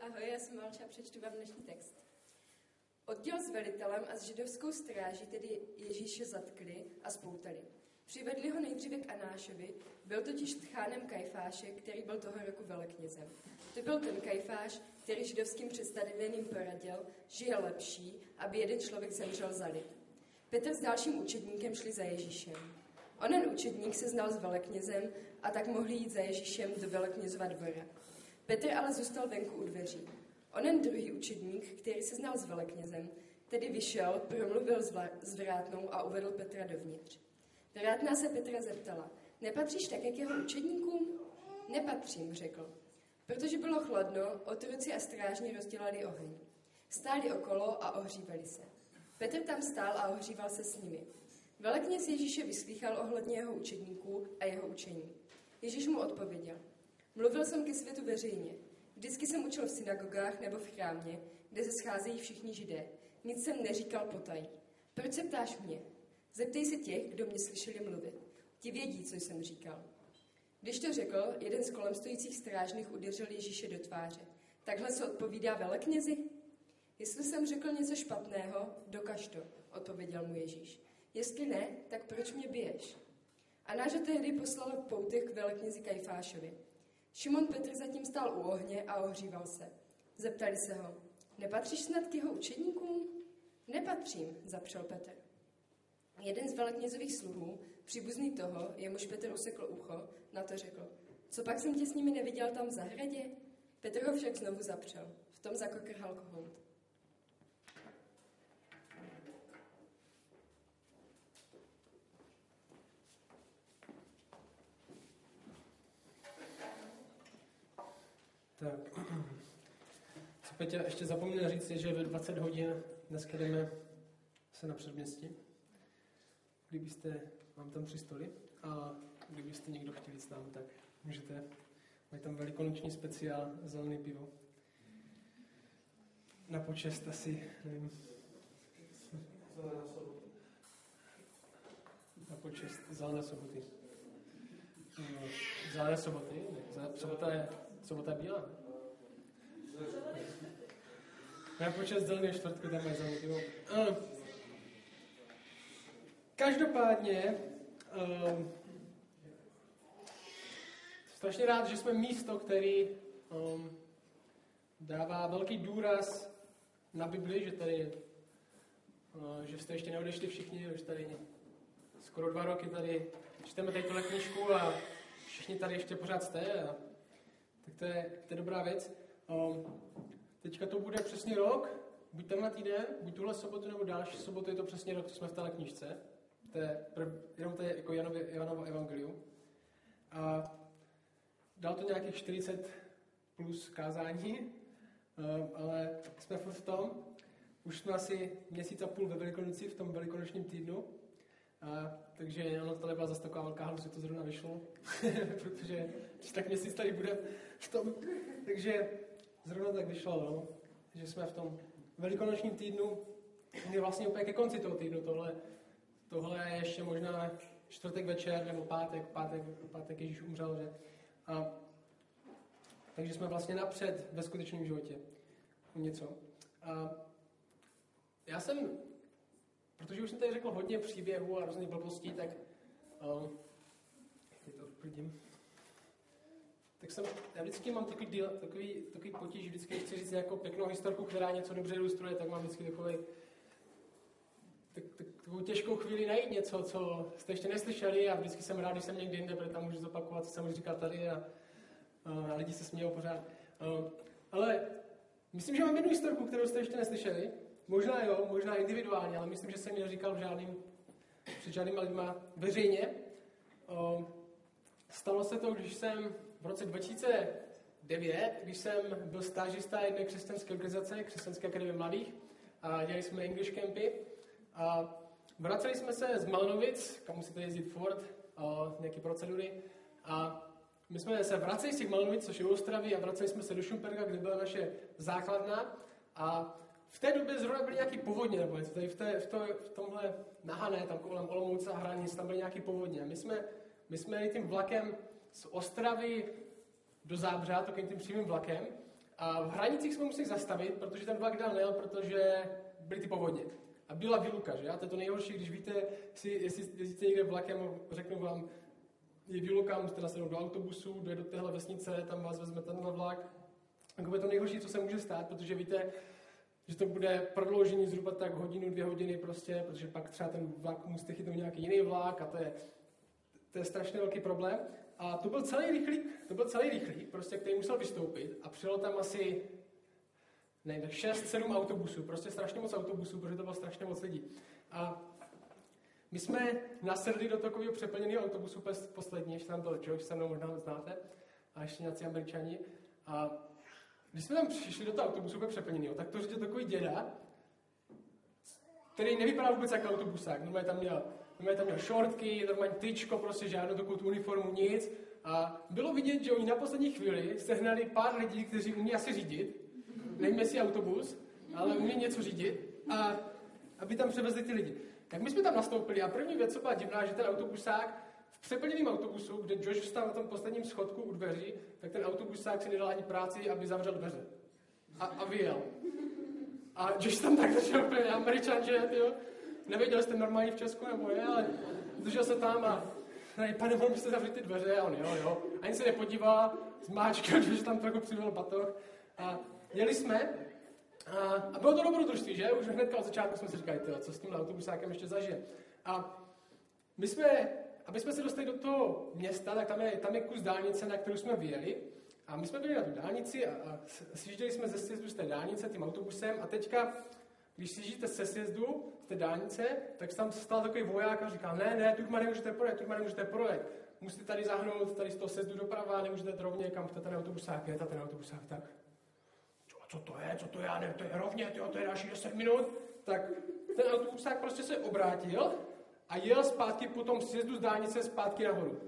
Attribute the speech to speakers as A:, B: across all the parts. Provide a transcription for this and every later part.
A: Ahoj, já jsem Malča a přečtu vám dnešní text. Odděl s velitelem a s židovskou stráží tedy Ježíše zatkli a spoutali. Přivedli ho nejdříve k Anášovi, byl totiž tchánem Kajfáše, který byl toho roku veleknězem. To byl ten Kajfáš, který židovským představeným poradil, že je lepší, aby jeden člověk zemřel za lid. Petr s dalším učedníkem šli za Ježíšem. Onen učedník se znal s veleknězem a tak mohli jít za Ježíšem do veleknězova dvora. Petr ale zůstal venku u dveří. Onen druhý učedník, který se znal s veleknězem, tedy vyšel, promluvil s vrátnou a uvedl Petra dovnitř. Vrátná se Petra zeptala, nepatříš také k jeho učedníkům? Nepatřím, řekl. Protože bylo chladno, otroci a strážní rozdělali oheň. Stáli okolo a ohřívali se. Petr tam stál a ohříval se s nimi. Velekněz Ježíše vyslýchal ohledně jeho učedníků a jeho učení. Ježíš mu odpověděl. Mluvil jsem ke světu veřejně. Vždycky jsem učil v synagogách nebo v chrámě, kde se scházejí všichni židé. Nic jsem neříkal potají. Proč se ptáš mě? Zeptej se těch, kdo mě slyšeli mluvit. Ti vědí, co jsem říkal. Když to řekl, jeden z kolem stojících strážných udeřil Ježíše do tváře. Takhle se odpovídá veleknězi? Jestli jsem řekl něco špatného, dokaž to, odpověděl mu Ježíš. Jestli ne, tak proč mě biješ? A náš tehdy poslal k poutech k veleknězi Kajfášovi. Šimon Petr zatím stál u ohně a ohříval se. Zeptali se ho, nepatříš snad k jeho učedníkům? Nepatřím, zapřel Petr. Jeden z veleknězových sluhů, příbuzný toho, jemuž Petr usekl ucho, na to řekl, co pak jsem tě s nimi neviděl tam v zahradě? Petr ho však znovu zapřel. V tom zakokrhal kohout.
B: Tak, co Petě ještě zapomněl říct, že ve 20 hodin dneska jdeme se na předměstí. Kdybyste, mám tam tři stoly a kdybyste někdo chtěl jít tam, tak můžete. Mají tam velikonoční speciál zelený pivo. Na počest asi, nevím. Na počest zelené soboty. Zelené soboty? Ne, sobota je Sobota je bílá. Na počas zeleného čtvrtku tam mají pivo. Uh, každopádně uh, strašně rád, že jsme místo, který um, dává velký důraz na Bibli, že tady uh, že jste ještě neodešli všichni, už tady skoro dva roky tady čteme tady tuhle knižku a všichni tady ještě pořád jste a tak to je, to je dobrá věc. Um, teďka to bude přesně rok, buď tenhle týden, buď tuhle sobotu nebo další sobotu je to přesně rok, co jsme v téhle knižce. To je, prv, jenom to je jako Janově, Janovo evangelium. A dal to nějakých 40 plus kázání, um, ale jsme v tom. Už jsme asi měsíc a půl ve Velikonoci, v tom velikonočním týdnu. A, takže ono to nebyla zase taková velká hlus, že to zrovna vyšlo, protože tak měsíc tady bude v tom. Takže zrovna tak vyšlo, no, že jsme v tom velikonočním týdnu, je vlastně úplně ke konci toho týdnu. Tohle, tohle je ještě možná čtvrtek večer nebo pátek, pátek, pátek Ježíš umřel, že? A, takže jsme vlastně napřed ve skutečném životě. Něco. A já jsem Protože už jsem tady řekl hodně příběhů a různých blbostí, tak um, to uklidím. Tak jsem, já vždycky mám takový, díl, takový, takový potíž, vždycky chci říct nějakou pěknou historku, která něco dobře ilustruje, tak mám vždycky takový, tak, tak, takovou těžkou chvíli najít něco, co jste ještě neslyšeli a vždycky jsem rád, když jsem někde jinde, protože tam můžu zopakovat, co jsem už říkal tady a, a lidi se smějou pořád. Um, ale myslím, že mám jednu historku, kterou jste ještě neslyšeli Možná jo, možná individuálně, ale myslím, že jsem ji říkal žádným, před žádnýma lidma veřejně. O, stalo se to, když jsem v roce 2009, když jsem byl stážista jedné křesťanské organizace, Křesťanské akademie mladých, a dělali jsme English campy. A vraceli jsme se z Malnovic, kam musíte jezdit Ford, o, nějaké procedury. A my jsme se vraceli z těch Malnovic, což je Ostravy, a vraceli jsme se do Šumperka, kde byla naše základna. A v té době zrovna byly nějaký povodně, nebo něco, tady v, té, v, to, v tomhle nahané, tam kolem Olomouce a hranic, tam byly nějaký povodně. My jsme, my jsme jeli tím vlakem z Ostravy do Zábřa, takovým tím přímým vlakem, A v hranicích jsme museli zastavit, protože ten vlak dál nejel, protože byly ty povodně. A byla výluka, že? A to je to nejhorší, když víte, si, jestli jezdíte někde vlakem, řeknu vám, je výluka, musíte nasednout do autobusu, dojít do téhle vesnice, tam vás vezme tenhle vlak. A je to nejhorší, co se může stát, protože víte, že to bude prodloužení zhruba tak hodinu, dvě hodiny prostě, protože pak třeba ten vlak musíte chytnout nějaký jiný vlak a to je, to je strašně velký problém. A to byl celý rychlík, to byl celý rychlík, prostě, který musel vystoupit a přijelo tam asi ne, tak 6-7 autobusů, prostě strašně moc autobusů, protože to bylo strašně moc lidí. A my jsme nasedli do takového přeplněného autobusu poslední, ještě tam byl Josh, se mnou možná znáte, a ještě nějací američani. A když jsme tam přišli do toho autobusu úplně přeplněného, tak to řídil takový děda, který nevypadal vůbec jako autobusák. Normálně tam měl, normálně tam měl šortky, normálně tyčko, prostě žádnou takovou uniformu, nic. A bylo vidět, že oni na poslední chvíli sehnali pár lidí, kteří umí asi řídit, nevím jestli autobus, ale umí něco řídit, a aby tam převezli ty lidi. Tak my jsme tam nastoupili a první věc, co byla divná, že ten autobusák v přeplněném autobusu, kde Josh vstal na tom posledním schodku u dveří, tak ten autobusák si nedal ani práci, aby zavřel dveře. A, a vyjel. A Josh tam tak začal úplně američan, že tyjo, nevěděl jste normálně v Česku nebo je, ale držel se tam a ne, pane, mohl byste zavřít ty dveře? A on, jo, jo. Ani se nepodíval, zmáčkal, že tam trochu přivel batoh. A jeli jsme a, a bylo to dobrodružství, že? Už hnedka od začátku jsme si říkali, tyjo, co s tím autobusákem ještě zažije. A my jsme aby jsme se dostali do toho města, tak tam je, tam je kus dálnice, na kterou jsme vyjeli. A my jsme byli na tu dálnici a, a sjížděli jsme ze z té dálnice tím autobusem a teďka, když sjíždíte se sjezdu z té dálnice, tak tam stál takový voják a říkal, ne, ne, tu nemůžete projet, tu nemůžete projet. Musíte tady zahnout tady z toho sjezdu doprava, nemůžete rovně, kam chce ten autobusák, je ten autobusák, tak. Co to je, co to je, ne, to je rovně, tyjo, to je další 10 minut. Tak ten autobusák prostě se obrátil a jel zpátky po tom sjezdu z dálnice zpátky nahoru.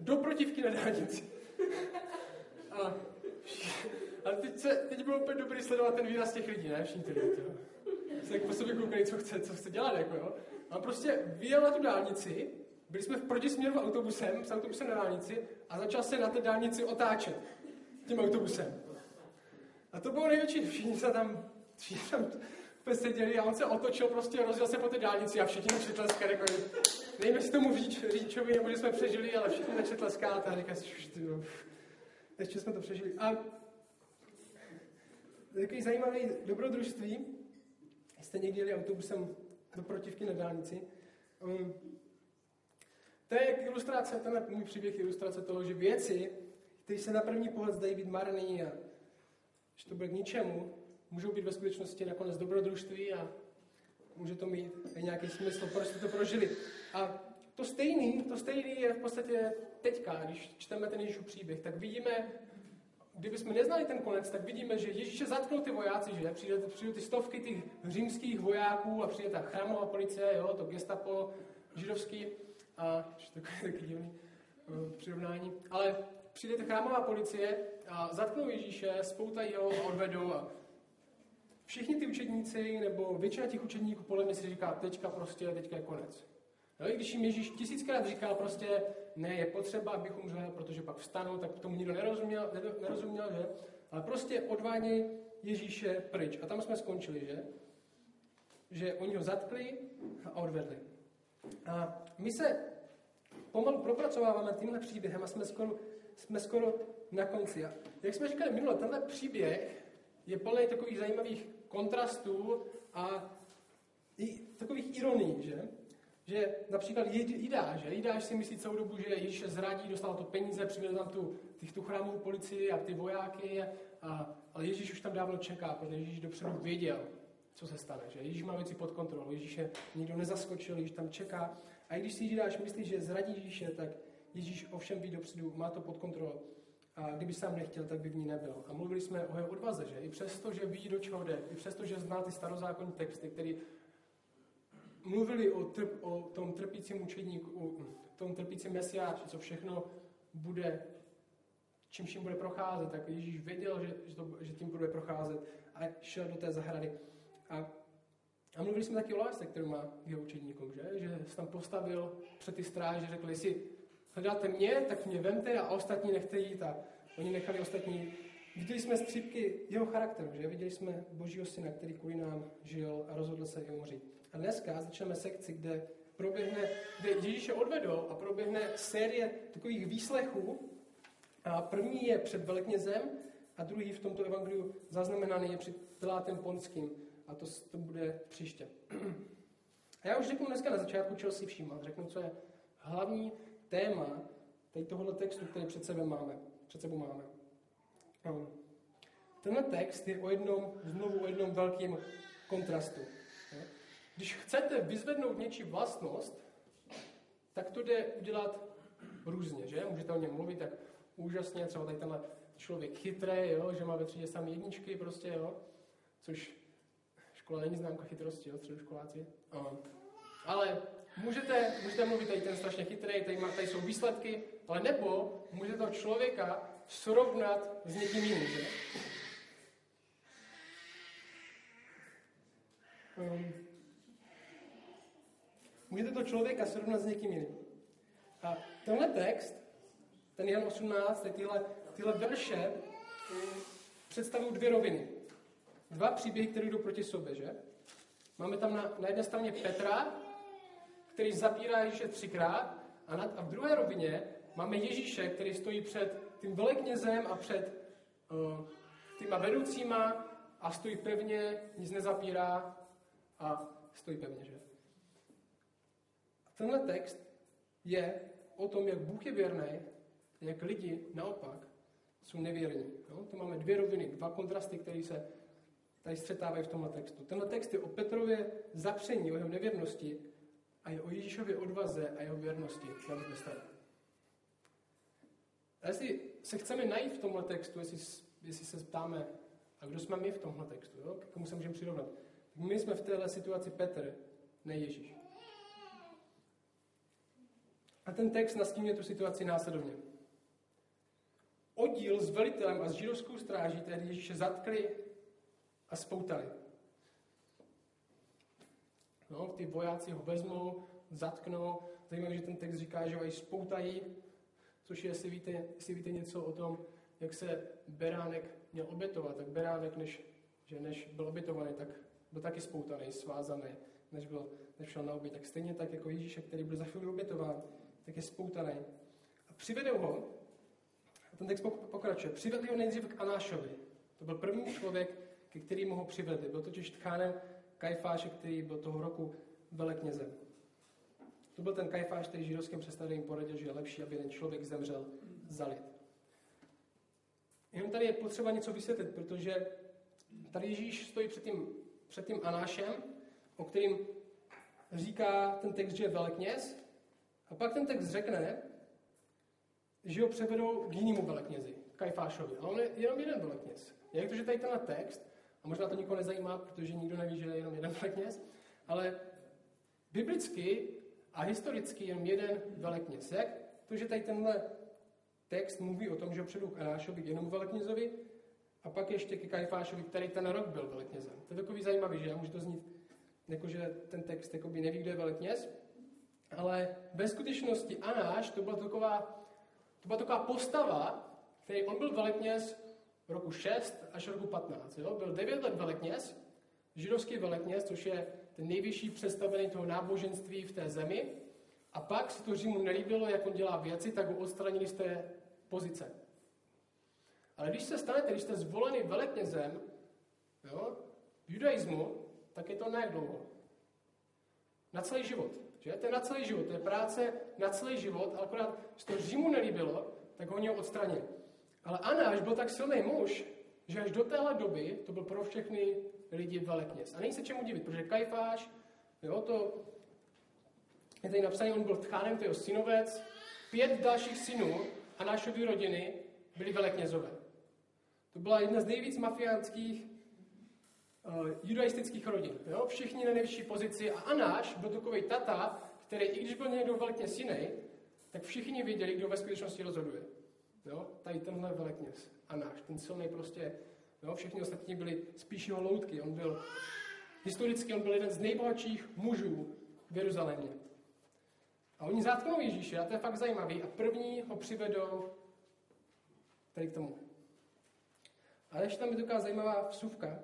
B: Do protivky na dálnici. A, a teď, se, teď bylo úplně dobrý sledovat ten výraz těch lidí, ne? Všichni ty lidi, Se tak po sobě koukají, co chce, co chce dělat, jako jo. A prostě vyjel na tu dálnici, byli jsme v protisměru autobusem, s autobusem na dálnici a začal se na té dálnici otáčet tím autobusem. A to bylo největší, všichni se tam, všichni tam seděli a on se otočil, prostě rozjel se po té dálnici a všichni začali tleskat. Jako, nevím, jestli tomu řidič, řidičovi, nebo že jsme přežili, ale všichni začali tleskat a říkají si, ještě jsme to přežili. A takový zajímavý dobrodružství, jste někdy jeli autobusem do protivky na dálnici, um, to je ilustrace, ten můj příběh je ilustrace toho, že věci, které se na první pohled zdají být marné a že to bude k ničemu, můžou být ve skutečnosti nakonec dobrodružství a může to mít nějaký smysl, proč jste to prožili. A to stejný, to stejný je v podstatě teďka, když čteme ten Ježíšův příběh, tak vidíme, kdybychom neznali ten konec, tak vidíme, že Ježíše zatknou ty vojáci, že přijde, přijde ty stovky těch římských vojáků a přijde ta chrámová policie, jo, to gestapo židovský, a takové taky divný uh, přirovnání, ale přijde ta chrámová policie a zatknou Ježíše, spoutají ho a odvedou a všichni ty učedníci, nebo většina těch učedníků podle mě si říká, teďka prostě, teďka je konec. No, když jim Ježíš tisíckrát říkal prostě, ne, je potřeba, abych umřel, protože pak vstanu, tak tomu nikdo nerozuměl, nerozuměl že? Ale prostě odvádějí Ježíše pryč. A tam jsme skončili, že? Že oni ho zatkli a odvedli. A my se pomalu propracováváme tímhle příběhem a jsme skoro, jsme skoro na konci. A jak jsme říkali minule, tenhle příběh je plný takových zajímavých kontrastů a i takových ironií, že? Že například Jidáš? Jidáš si myslí celou dobu, že Ježíš zradí, dostal to peníze, přivede tam tu, tu chrámovou policii a ty vojáky, a, ale Ježíš už tam dávno čeká, protože Ježíš dopředu věděl, co se stane, že Ježíš má věci pod kontrolou, Ježíš je nikdo nezaskočil, Ježíš tam čeká. A i když si Jidáš myslí, že zradí Ježíše, tak Ježíš ovšem ví dopředu, má to pod kontrolou a kdyby sám nechtěl, tak by v ní nebyl. A mluvili jsme o jeho odvaze, že i přesto, že ví, do čeho jde, i přesto, že zná ty starozákonní texty, které mluvili o, trp, o tom trpícím učedníku, o tom trpícím mesiáči, co všechno bude, čím vším bude procházet, tak Ježíš věděl, že, že, to, že tím bude procházet a šel do té zahrady. A, a mluvili jsme taky o lásce, kterou má jeho učedníkům, že? že se tam postavil před ty stráže, řekl, jestli hledáte mě, tak mě vemte a ostatní nechte jít. A oni nechali ostatní Viděli jsme střípky jeho charakteru, že? Viděli jsme Božího syna, který kvůli nám žil a rozhodl se i umřít. A dneska začneme sekci, kde proběhne, kde Ježíše odvedou a proběhne série takových výslechů. A první je před velknězem a druhý v tomto evangeliu zaznamenaný je před Pilátem Ponským. A to, to bude příště. A já už řeknu dneska na začátku, čeho si všímat. Řeknu, co je hlavní téma tady tohoto textu, který před sebou máme. Před sebou máme. Um, tenhle text je o jednom, znovu o jednom velkém kontrastu. Když chcete vyzvednout něčí vlastnost, tak to jde udělat různě, že? Můžete o něm mluvit tak úžasně, třeba tady tenhle člověk chytrý, jo? že má ve třídě samé jedničky prostě, jo? což škola není známka chytrosti, jo, středoškoláci. Um, ale můžete, můžete mluvit, tady ten strašně chytrý, tady, má, tady jsou výsledky, ale nebo můžete toho člověka srovnat s někým jiným, že? Um, můžete to člověka srovnat s někým jiným. A tenhle text, ten Jan 18, tyhle, tyhle verše, představují dvě roviny. Dva příběhy, které jdou proti sobě, že? Máme tam na, na jedné straně Petra, který zapírá Ježíše třikrát, a, nad, a v druhé rovině máme Ježíše, který stojí před tím veleknězem a před uh, týma vedoucíma a stojí pevně, nic nezapírá a stojí pevně, že? Tenhle text je o tom, jak Bůh je věrný, jak lidi naopak jsou nevěrní. No? To máme dvě roviny, dva kontrasty, které se tady střetávají v tomhle textu. Tenhle text je o Petrově zapření, o jeho nevěrnosti a je o Ježíšově odvaze a jeho věrnosti. A jestli se chceme najít v tomhle textu, jestli, jestli se ptáme, a kdo jsme my v tomhle textu, jo? k komu se můžeme přirovnat, tak my jsme v téhle situaci Petr, ne Ježíš. A ten text nastínuje tu situaci následovně. Oddíl s velitelem a s židovskou stráží tehdy Ježíše zatkli a spoutali. No, ty vojáci ho vezmou, zatknou. Zajímavé, že ten text říká, že ho spoutají, což je, jestli víte, jestli víte něco o tom, jak se beránek měl obětovat, tak beránek, než, že než byl obětovaný, tak byl taky spoutaný, svázaný, než, byl, než šel na oběť. Tak stejně tak jako Ježíšek, který byl za chvíli obětován, tak je spoutaný. A přivedou ho, a ten text pokračuje, přivedli ho nejdřív k Anášovi. To byl první člověk, ke kterému ho přivedli. Byl totiž tchánem Kajfáše, který byl toho roku veleknězem. To byl ten Kajfáš, který židovským představeným poradil, že je lepší, aby ten člověk zemřel za lid. Jenom tady je potřeba něco vysvětlit, protože tady Ježíš stojí před tím, před tím Anášem, o kterým říká ten text, že je velekněz, a pak ten text řekne, že ho převedou k jinému veleknězi, Kajfášovi. A on je jenom jeden velekněz. Jak to, že tady tenhle text a možná to nikoho nezajímá, protože nikdo neví, že je jenom jeden velekněz. Ale biblicky a historicky je jenom jeden velekněz. Jak to, že tady tenhle text mluví o tom, že předu k Anášovi k jednomu veleknězovi a pak ještě ke Kajfášovi, který ten rok byl veleknězem. To je takový zajímavý, že může to znít, jako že ten text jakoby neví, kdo je velekněz, ale ve skutečnosti Anáš to byla taková, to byla taková postava, který on byl velekněz roku 6 až roku 15. Jo? Byl 9 let velekněz, židovský velekněz, což je ten nejvyšší představený toho náboženství v té zemi. A pak se to Římu nelíbilo, jak on dělá věci, tak ho odstranili z té pozice. Ale když se stanete, když jste zvolený veleknězem jo, v judaismu, tak je to ne dlouho. Na celý život. Že? To je na celý život. To je práce na celý život, ale akorát se to Římu nelíbilo, tak ho něho odstranili. Ale Anáš byl tak silný muž, že až do téhle doby to byl pro všechny lidi velekněz. A není se čemu divit, protože Kajfáš, jo, to je tady napsané, on byl tchánem, to jeho synovec, pět dalších synů Anášovy rodiny byli veleknězové. To byla jedna z nejvíc mafiánských uh, judaistických rodin. Jo? Všichni na nejvyšší pozici a Anáš byl takový tata, který, i když byl někdo velkně jiný, tak všichni věděli, kdo ve skutečnosti rozhoduje. Jo? Tady tenhle velekněz a náš, ten silný prostě, jo? všichni ostatní byli spíš jeho loutky. On byl, historicky on byl jeden z nejbohatších mužů v Jeruzalémě. A oni zatknou Ježíše, a to je fakt zajímavý, a první ho přivedou tady k tomu. A ještě tam je taková zajímavá vsuvka.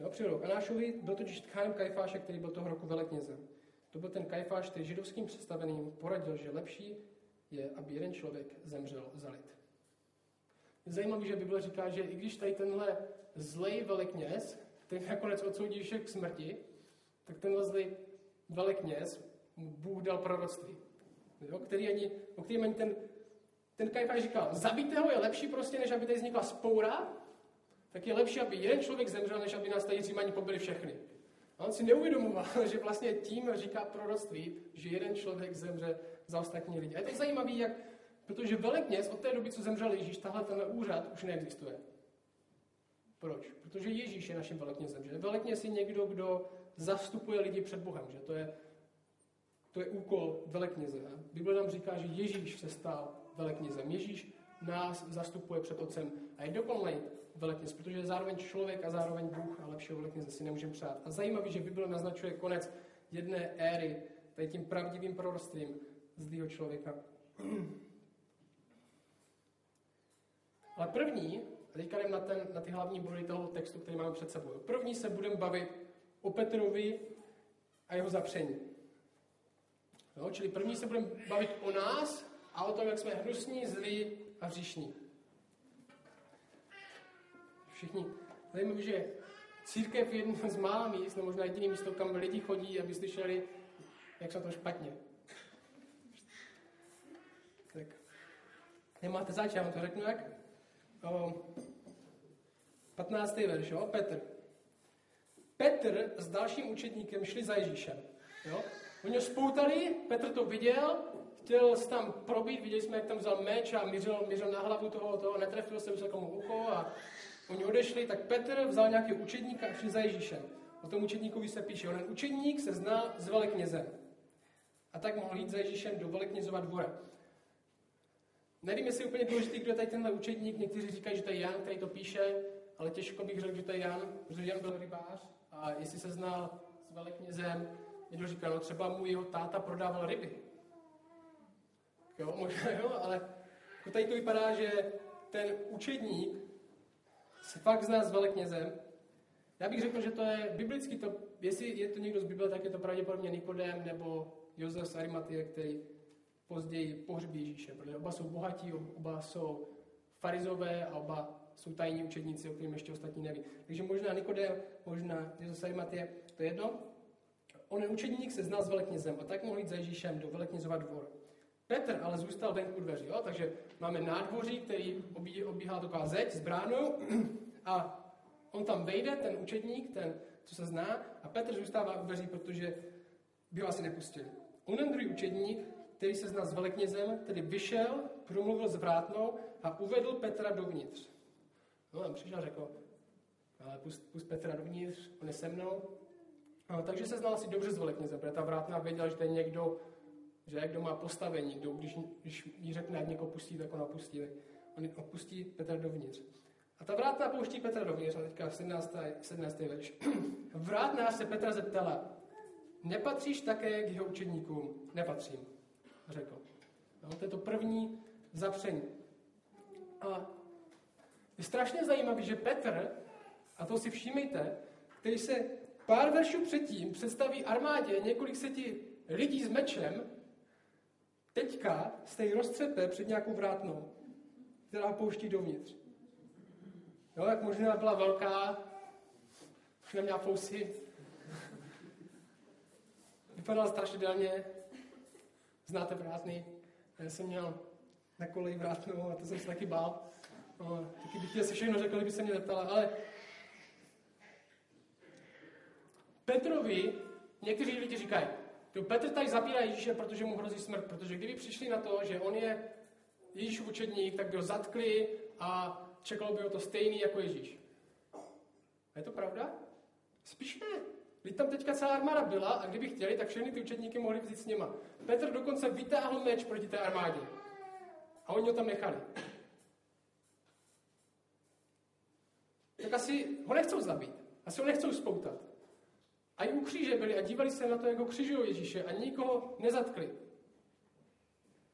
B: Jo, přijdou k Anášovi, byl totiž tchánem Kajfáše, který byl toho roku veleknězem. To byl ten Kajfáš, který židovským představeným poradil, že lepší je, aby jeden člověk zemřel za lid. Je zajímavé, že Bible říká, že i když tady tenhle zlej velekněz, který nakonec odsoudí všech k smrti, tak tenhle zlej velekněz mu Bůh dal proroctví. Jo, který ani, o kterým ani ten, ten Kajfáš říkal, zabijte ho je lepší prostě, než aby tady vznikla spoura, tak je lepší, aby jeden člověk zemřel, než aby nás tady Římani pobili všechny. A on si neuvědomoval, že vlastně tím říká proroctví, že jeden člověk zemře za ostatní lidi. A je to zajímavé, jak, protože velekněz od té doby, co zemřel Ježíš, tahle ten úřad už neexistuje. Proč? Protože Ježíš je naším veleknězem. Že velekněz je někdo, kdo zastupuje lidi před Bohem. Že to je, to je úkol velekněze. Bible nám říká, že Ježíš se stal veleknězem. Ježíš nás zastupuje před Otcem a je dokonalý velekněz, protože je zároveň člověk a zároveň Bůh a lepšího velekněze si nemůžeme přát. A zajímavý, že Bible naznačuje konec jedné éry, tady tím pravdivým proroctvím zlýho člověka. Ale první, a teďka jdem na, ten, na ty hlavní body toho textu, který máme před sebou. První se budeme bavit o Petrovi a jeho zapření. Jo, čili první se budeme bavit o nás a o tom, jak jsme hnusní, zlí a hříšní. Všichni. Zajímavé, že církev je jedno z mála míst, nebo možná jediný místo, kam lidi chodí, aby slyšeli, jak jsou to špatně. Tak. Nemáte zač, já vám to řeknu jak. O, 15. verš, jo? Petr. Petr s dalším učedníkem šli za Ježíšem. Jo? Oni ho spoutali, Petr to viděl, chtěl se tam probít, viděli jsme, jak tam vzal meč a mířil, mířil na hlavu toho, toho netrefil se vysokomu ucho a oni odešli, tak Petr vzal nějaký učedníka a šli za Ježíšem. O tom učedníkovi se píše, onen učedník se zná s veleknězem. A tak mohl jít za Ježíšem do veleknězova dvora. Nevím, jestli je úplně důležitý, kdo je tady tenhle učedník. Někteří říkají, že to je Jan, který to píše, ale těžko bych řekl, že to je Jan, protože Jan byl rybář a jestli se znal s veleknězem, někdo říkal, no třeba mu jeho táta prodával ryby. Jo, možná jo, ale jako tady to vypadá, že ten učedník se fakt zná s veleknězem. Já bych řekl, že to je biblicky, to, jestli je to někdo z Bible, tak je to pravděpodobně Nikodem nebo Josef z Arimatie, který později pohřbí Ježíše, protože oba jsou bohatí, oba jsou farizové a oba jsou tajní učedníci, o kterým ještě ostatní neví. Takže možná Nikodem, možná Jezus Arimatie, to je jedno. On učedník se znal s veleknězem a tak mohl jít za Ježíšem do veleknězova dvora. Petr ale zůstal venku dveří, jo? takže máme nádvoří, který obí, obíhá taková zeď s bránou a on tam vejde, ten učedník, ten, co se zná, a Petr zůstává u dveří, protože by ho asi nepustili. Onen druhý učedník, který se zná s veleknězem, tedy vyšel, promluvil s vrátnou a uvedl Petra dovnitř. No a přišel a řekl, ale pust, pust Petra dovnitř, on je se mnou. No, takže se znal asi dobře s veleknězem, protože ta vrátná věděla, že to je někdo, že kdo má postavení, kdo, když, když jí řekne, jak někoho pustí, tak on opustí. On opustí Petra dovnitř. A ta vrátná pouští Petra dovnitř, a teďka 17. 17. verš. Vrátná se Petra zeptala, nepatříš také k jeho učeníkům? Nepatřím, řekl. No, to je to první zapření. A je strašně zajímavé, že Petr, a to si všímejte, který se pár veršů předtím představí armádě několik seti lidí s mečem, teďka se jí roztřepe před nějakou vrátnou, která ho pouští dovnitř. Jo, jak možná byla velká, už neměla fousy, vypadala strašidelně, znáte vrátný, já jsem měl na koleji vrátnou a to jsem se taky bál. No, taky bych chtěl si všechno řekl, kdyby se mě zeptala, ale Petrovi někteří lidi říkají, to Petr tady zapírá Ježíše, protože mu hrozí smrt, protože kdyby přišli na to, že on je Ježíšův učedník, tak by ho zatkli a čekalo by ho to stejný jako Ježíš. A je to pravda? Spíš ne. Když tam teďka celá armáda byla a kdyby chtěli, tak všechny ty učedníky mohli vzít s něma. Petr dokonce vytáhl meč proti té armádě. A oni ho tam nechali. Tak asi ho nechcou zabít. Asi ho nechcou spoutat. A i u kříže byli a dívali se na to, jak ho křižují Ježíše a nikoho nezatkli.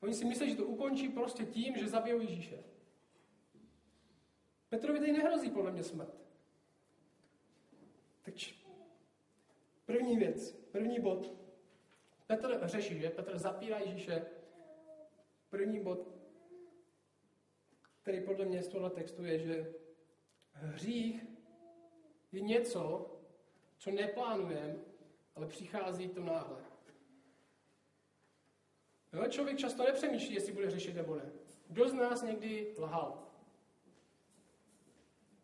B: Oni si myslí, že to ukončí prostě tím, že zabijou Ježíše. Petrovi tady nehrozí podle mě smrt. Takže první věc, první bod. Petr řeší, že? Petr zapírá Ježíše. První bod, který podle mě z tohle textu je, že hřích je něco, co neplánujeme, ale přichází to náhle. Jo, člověk často nepřemýšlí, jestli bude řešit nebo ne. Kdo z nás někdy lhal?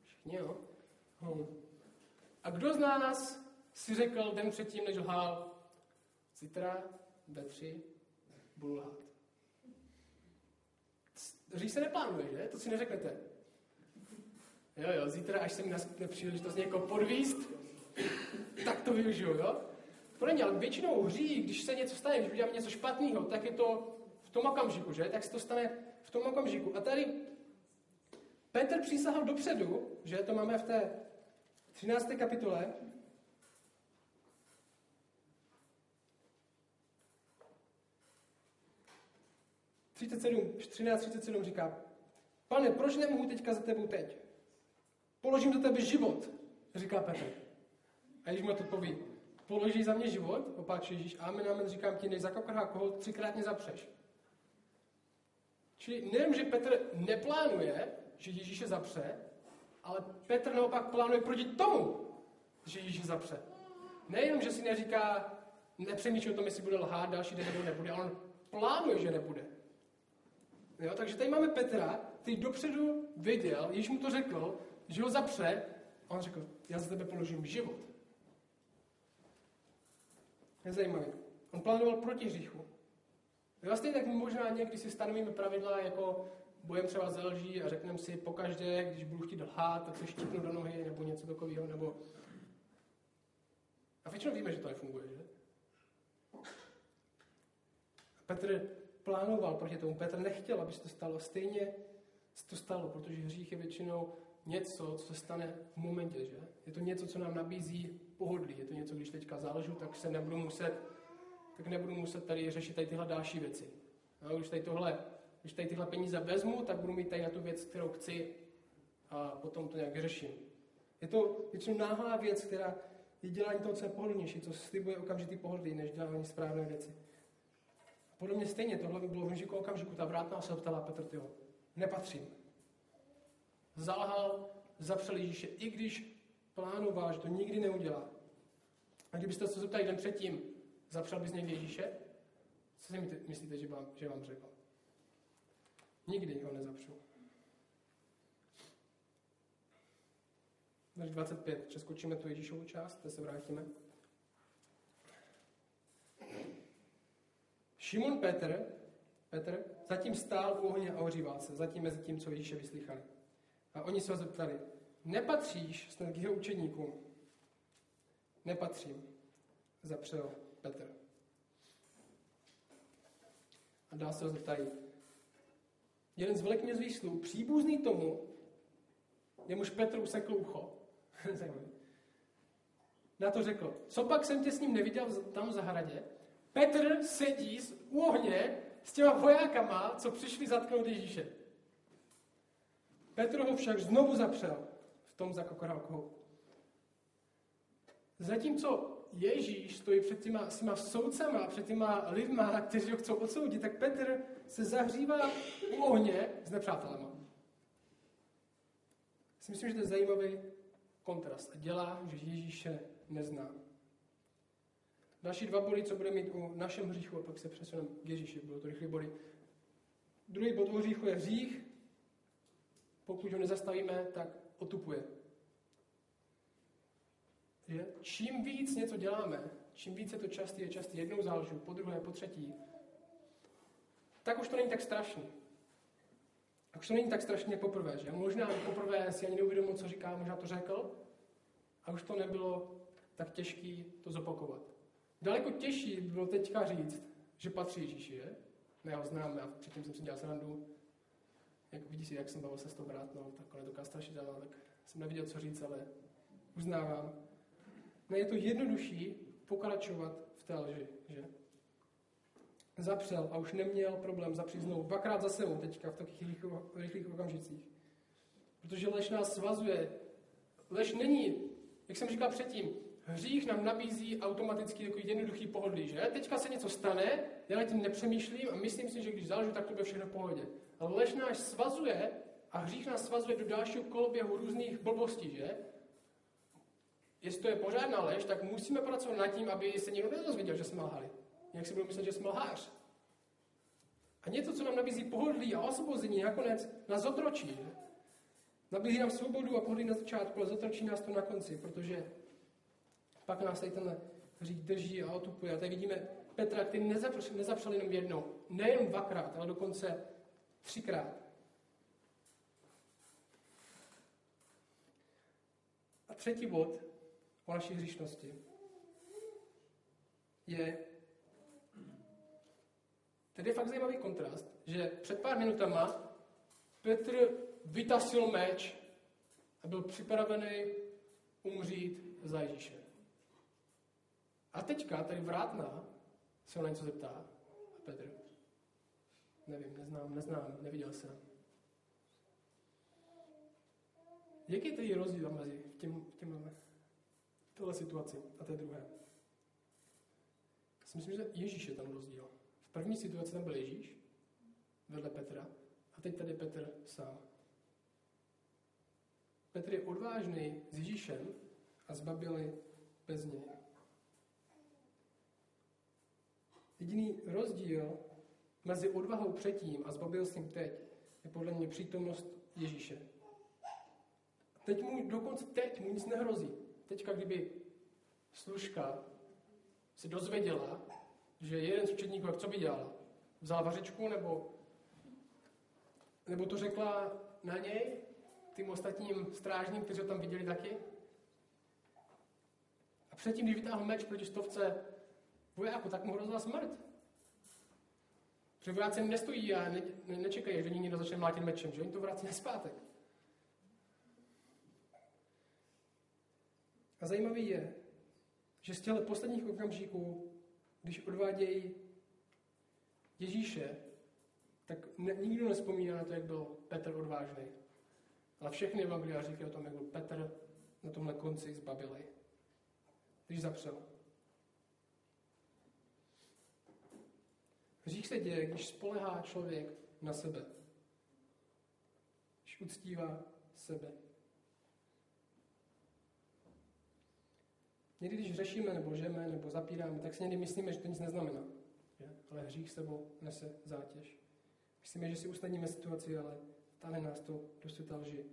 B: Všichni, jo? Hm. A kdo z nás si řekl den předtím, než lhal, zítra ve tři budu lhát? Říš se neplánuje, že? To si neřeknete. Jo, jo, zítra, až se mi naskutne příležitost někoho podvíst, tak to využiju, jo? To není, ale většinou hří, když se něco stane, když uděláme něco špatného, tak je to v tom okamžiku, že? Tak se to stane v tom okamžiku. A tady Petr přísahal dopředu, že to máme v té 13. kapitole, třicet 13.37 říká, pane, proč nemohu teďka za tebou teď? Položím do tebe život, říká Petr. A Ježíš mu to poví, položí za mě život, opáč Ježíš, amen, amen, říkám ti, než za koho třikrát mě zapřeš. Čili nejen, že Petr neplánuje, že Ježíše zapře, ale Petr naopak plánuje proti tomu, že Ježíš zapře. Nejenom, že si neříká, nepřemýšlí o tom, jestli bude lhát další den nebo nebude, ale on plánuje, že nebude. Jo, takže tady máme Petra, který dopředu viděl, Ježíš mu to řekl, že ho zapře, a on řekl, já za tebe položím život. Je zajímavý. On plánoval proti hříchu. Vlastně tak možná někdy si stanovíme pravidla, jako bojem třeba ze lží a řekneme si pokaždé, když budu chtít lhát, tak se štípnu do nohy nebo něco takového, nebo... A většinou víme, že to nefunguje, že? Petr plánoval proti tomu. Petr nechtěl, aby se to stalo. Stejně se to stalo, protože hřích je většinou něco, co se stane v momentě, že? Je to něco, co nám nabízí pohodlí. Je to něco, když teďka záležu, tak se nebudu muset, tak nebudu muset tady řešit tady tyhle další věci. A když tady tohle, když tady tyhle peníze vezmu, tak budu mít tady na tu věc, kterou chci a potom to nějak vyřeším. Je to většinou náhlá věc, která je dělání toho, co je pohodlnější, co slibuje okamžitý pohodlí, než dělání správné věci. Podle mě stejně tohle by bylo v okamžiku. Ta vrátná se ptala Petr, tyho, nepatřím. Zalhal, zapřel Ježíše, i když plánoval, že to nikdy neudělá. A kdybyste se zeptali den předtím, zapřel bys někdy Ježíše? Co si myslíte, že vám, že vám řekl? Nikdy ho nezapřu. Verš 25. Přeskočíme tu Ježíšovu část, teď se vrátíme. Šimon Petr, Petr zatím stál u ohně a ohříval se, zatím mezi tím, co Ježíše vyslychali. A oni se ho zeptali, nepatříš snad k jeho učeníkům? Nepatřím, zapřel Petr. A dál se ho zeptají. Jeden z veleknězových slů, příbuzný tomu, jemuž Petr usekl ucho. Na to řekl, co pak jsem tě s ním neviděl tam v zahradě? Petr sedí u ohně s těma vojákama, co přišli zatknout Ježíše. Petr ho však znovu zapřel v tom zakokorálkou. Zatímco Ježíš stojí před těma, s těma soudcema, před těma lidma, kteří ho chcou odsoudit, tak Petr se zahřívá u ohně s nepřátelema. Si myslím, že to je zajímavý kontrast a dělá, že Ježíše nezná. Další dva body, co bude mít u našem hříchu, a pak se přesuneme k Ježíši, budou to rychlé body. Druhý bod u hříchu je hřích. Pokud ho nezastavíme, tak otupuje. Že čím víc něco děláme, čím více to častý je častý, jednou zálžu, po druhé, po třetí, tak už to není tak strašný. A už to není tak strašně poprvé, že? Možná poprvé si ani neuvědomil, co říká, možná to řekl, a už to nebylo tak těžký to zopakovat. Daleko těžší by bylo teďka říct, že patří Ježíši, je? Ne, ho znám, já předtím jsem si dělal srandu. Jak vidíš, jak jsem bavil se s tou vrátnou, tak ona doká strašidelná, tak jsem neviděl, co říct, ale uznávám. Ne, je to jednodušší pokračovat v té lži, že? Zapřel a už neměl problém zapřít znovu. Dvakrát za sebou teďka v takových rychlých, rychlých okamžicích. Protože lež nás svazuje. Lež není, jak jsem říkal předtím, hřích nám nabízí automaticky takový jednoduchý pohodlí, že? Teďka se něco stane, já na tím nepřemýšlím a myslím si, že když zalžu, tak to bude všechno v pohodě. Ale lež nás svazuje a hřích nás svazuje do dalšího koloběhu různých blbostí, že? Jestli to je pořádná lež, tak musíme pracovat nad tím, aby se někdo nedozvěděl, že jsme lhali. Jak si budou myslet, že jsme lhář. A něco, co nám nabízí pohodlí a osvobození, nakonec nás zotročí. Že? Nabízí nám svobodu a pohodlí na začátku, ale zotročí nás to na konci, protože pak nás tady ten hřích drží a otupuje. A tady vidíme Petra, který nezapřel, nezapřel jenom jednou, nejen dvakrát, ale dokonce třikrát. A třetí bod o naší hříšnosti je, tady je fakt zajímavý kontrast, že před pár minutama Petr vytasil meč a byl připravený umřít za Ježíše. A teďka tady vrátná se ho na něco zeptá. A Petr, nevím, neznám, neznám, neviděl jsem. Jaký je tedy rozdíl mezi tím, tím, tohle situaci a té druhé? Já si myslím, že Ježíš je tam rozdíl. V první situaci tam byl Ježíš, vedle Petra, a teď tady Petr sám. Petr je odvážný s Ježíšem a zbabili bez něj. Jediný rozdíl mezi odvahou předtím a zbabilstvím teď je podle mě přítomnost Ježíše. Teď mu, dokonce teď mu nic nehrozí. Teďka, kdyby služka se dozvěděla, že jeden z učedníků, jak co by dělala? Vzala vařičku nebo, nebo to řekla na něj, tím ostatním strážním, kteří ho tam viděli taky? A předtím, když vytáhl meč proti stovce vojáku, tak mu hrozila smrt. Protože vojáci nestojí a ne, ne, nečekají, že někdo začne mlátit mečem, že oni to vrací na zpátek. A zajímavý je, že z těchto posledních okamžiků, když odvádějí Ježíše, tak ne, nikdo nespomíná na to, jak byl Petr odvážný. Ale všechny evangelia říkají o tom, jak byl Petr na tomhle konci zbabili, když zapřel. Hřích se děje, když spolehá člověk na sebe. Když uctívá sebe. Někdy, když řešíme, nebo žeme, nebo zapíráme, tak si někdy myslíme, že to nic neznamená. Že? Ale hřích sebou nese zátěž. Myslíme, že si usnadníme situaci, ale táhne nás to do světa lži.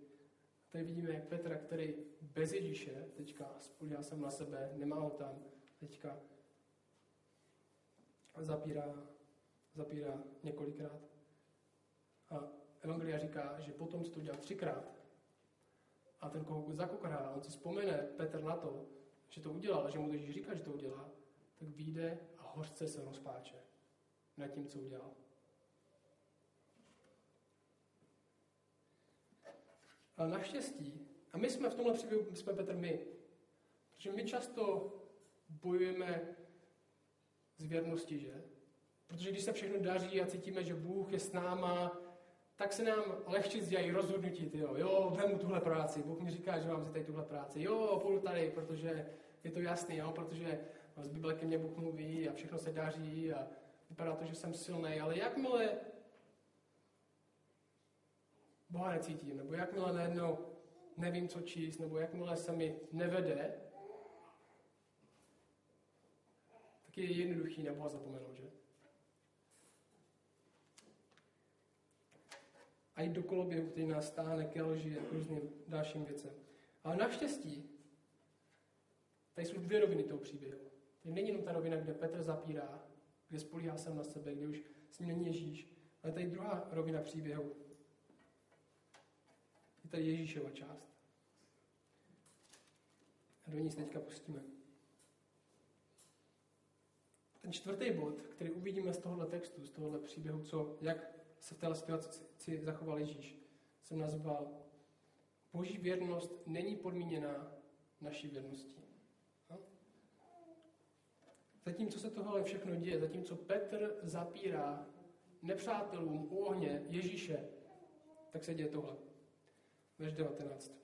B: Tady vidíme, jak Petra, který bez Ježíše, teďka spolíhá jsem na sebe, nemá ho tam, teďka zapírá zapírá několikrát. A Evangelia říká, že potom, to udělá třikrát, a ten koho zakokrá, on si vzpomene Petr na to, že to udělal, že mu to Ježíš říká, že to udělá, tak vyjde a hořce se rozpáče nad tím, co udělal. Ale naštěstí, a my jsme v tomhle příběhu, jsme Petr my, protože my často bojujeme z věrnosti, že? Protože když se všechno daří a cítíme, že Bůh je s náma, tak se nám lehčí dělají rozhodnutí, tyjo. jo, vemu tuhle práci, Bůh mi říká, že mám si tady tuhle práci, jo, půjdu tady, protože je to jasný, jo, protože z Bible ke mně Bůh mluví a všechno se daří a vypadá to, že jsem silný, ale jakmile Boha necítím, nebo jakmile najednou nevím, co číst, nebo jakmile se mi nevede, tak je jednoduchý na Boha zapomenout, že? A jít do koloběhu, který nás stáhne ke lži a různým dalším věcem. Ale naštěstí, tady jsou dvě roviny toho příběhu. Tady není jenom ta rovina, kde Petr zapírá, kde spolíhá sám na sebe, kde už s ním není Ježíš, ale tady druhá rovina příběhu. Je tady Ježíšova část. A do ní se teďka pustíme. Ten čtvrtý bod, který uvidíme z tohohle textu, z tohohle příběhu, co, jak se v této situaci zachoval Ježíš, jsem nazval Boží věrnost není podmíněná naší věrností. No? Zatímco se tohle všechno děje, zatímco Petr zapírá nepřátelům u ohně Ježíše, tak se děje tohle. verš 19.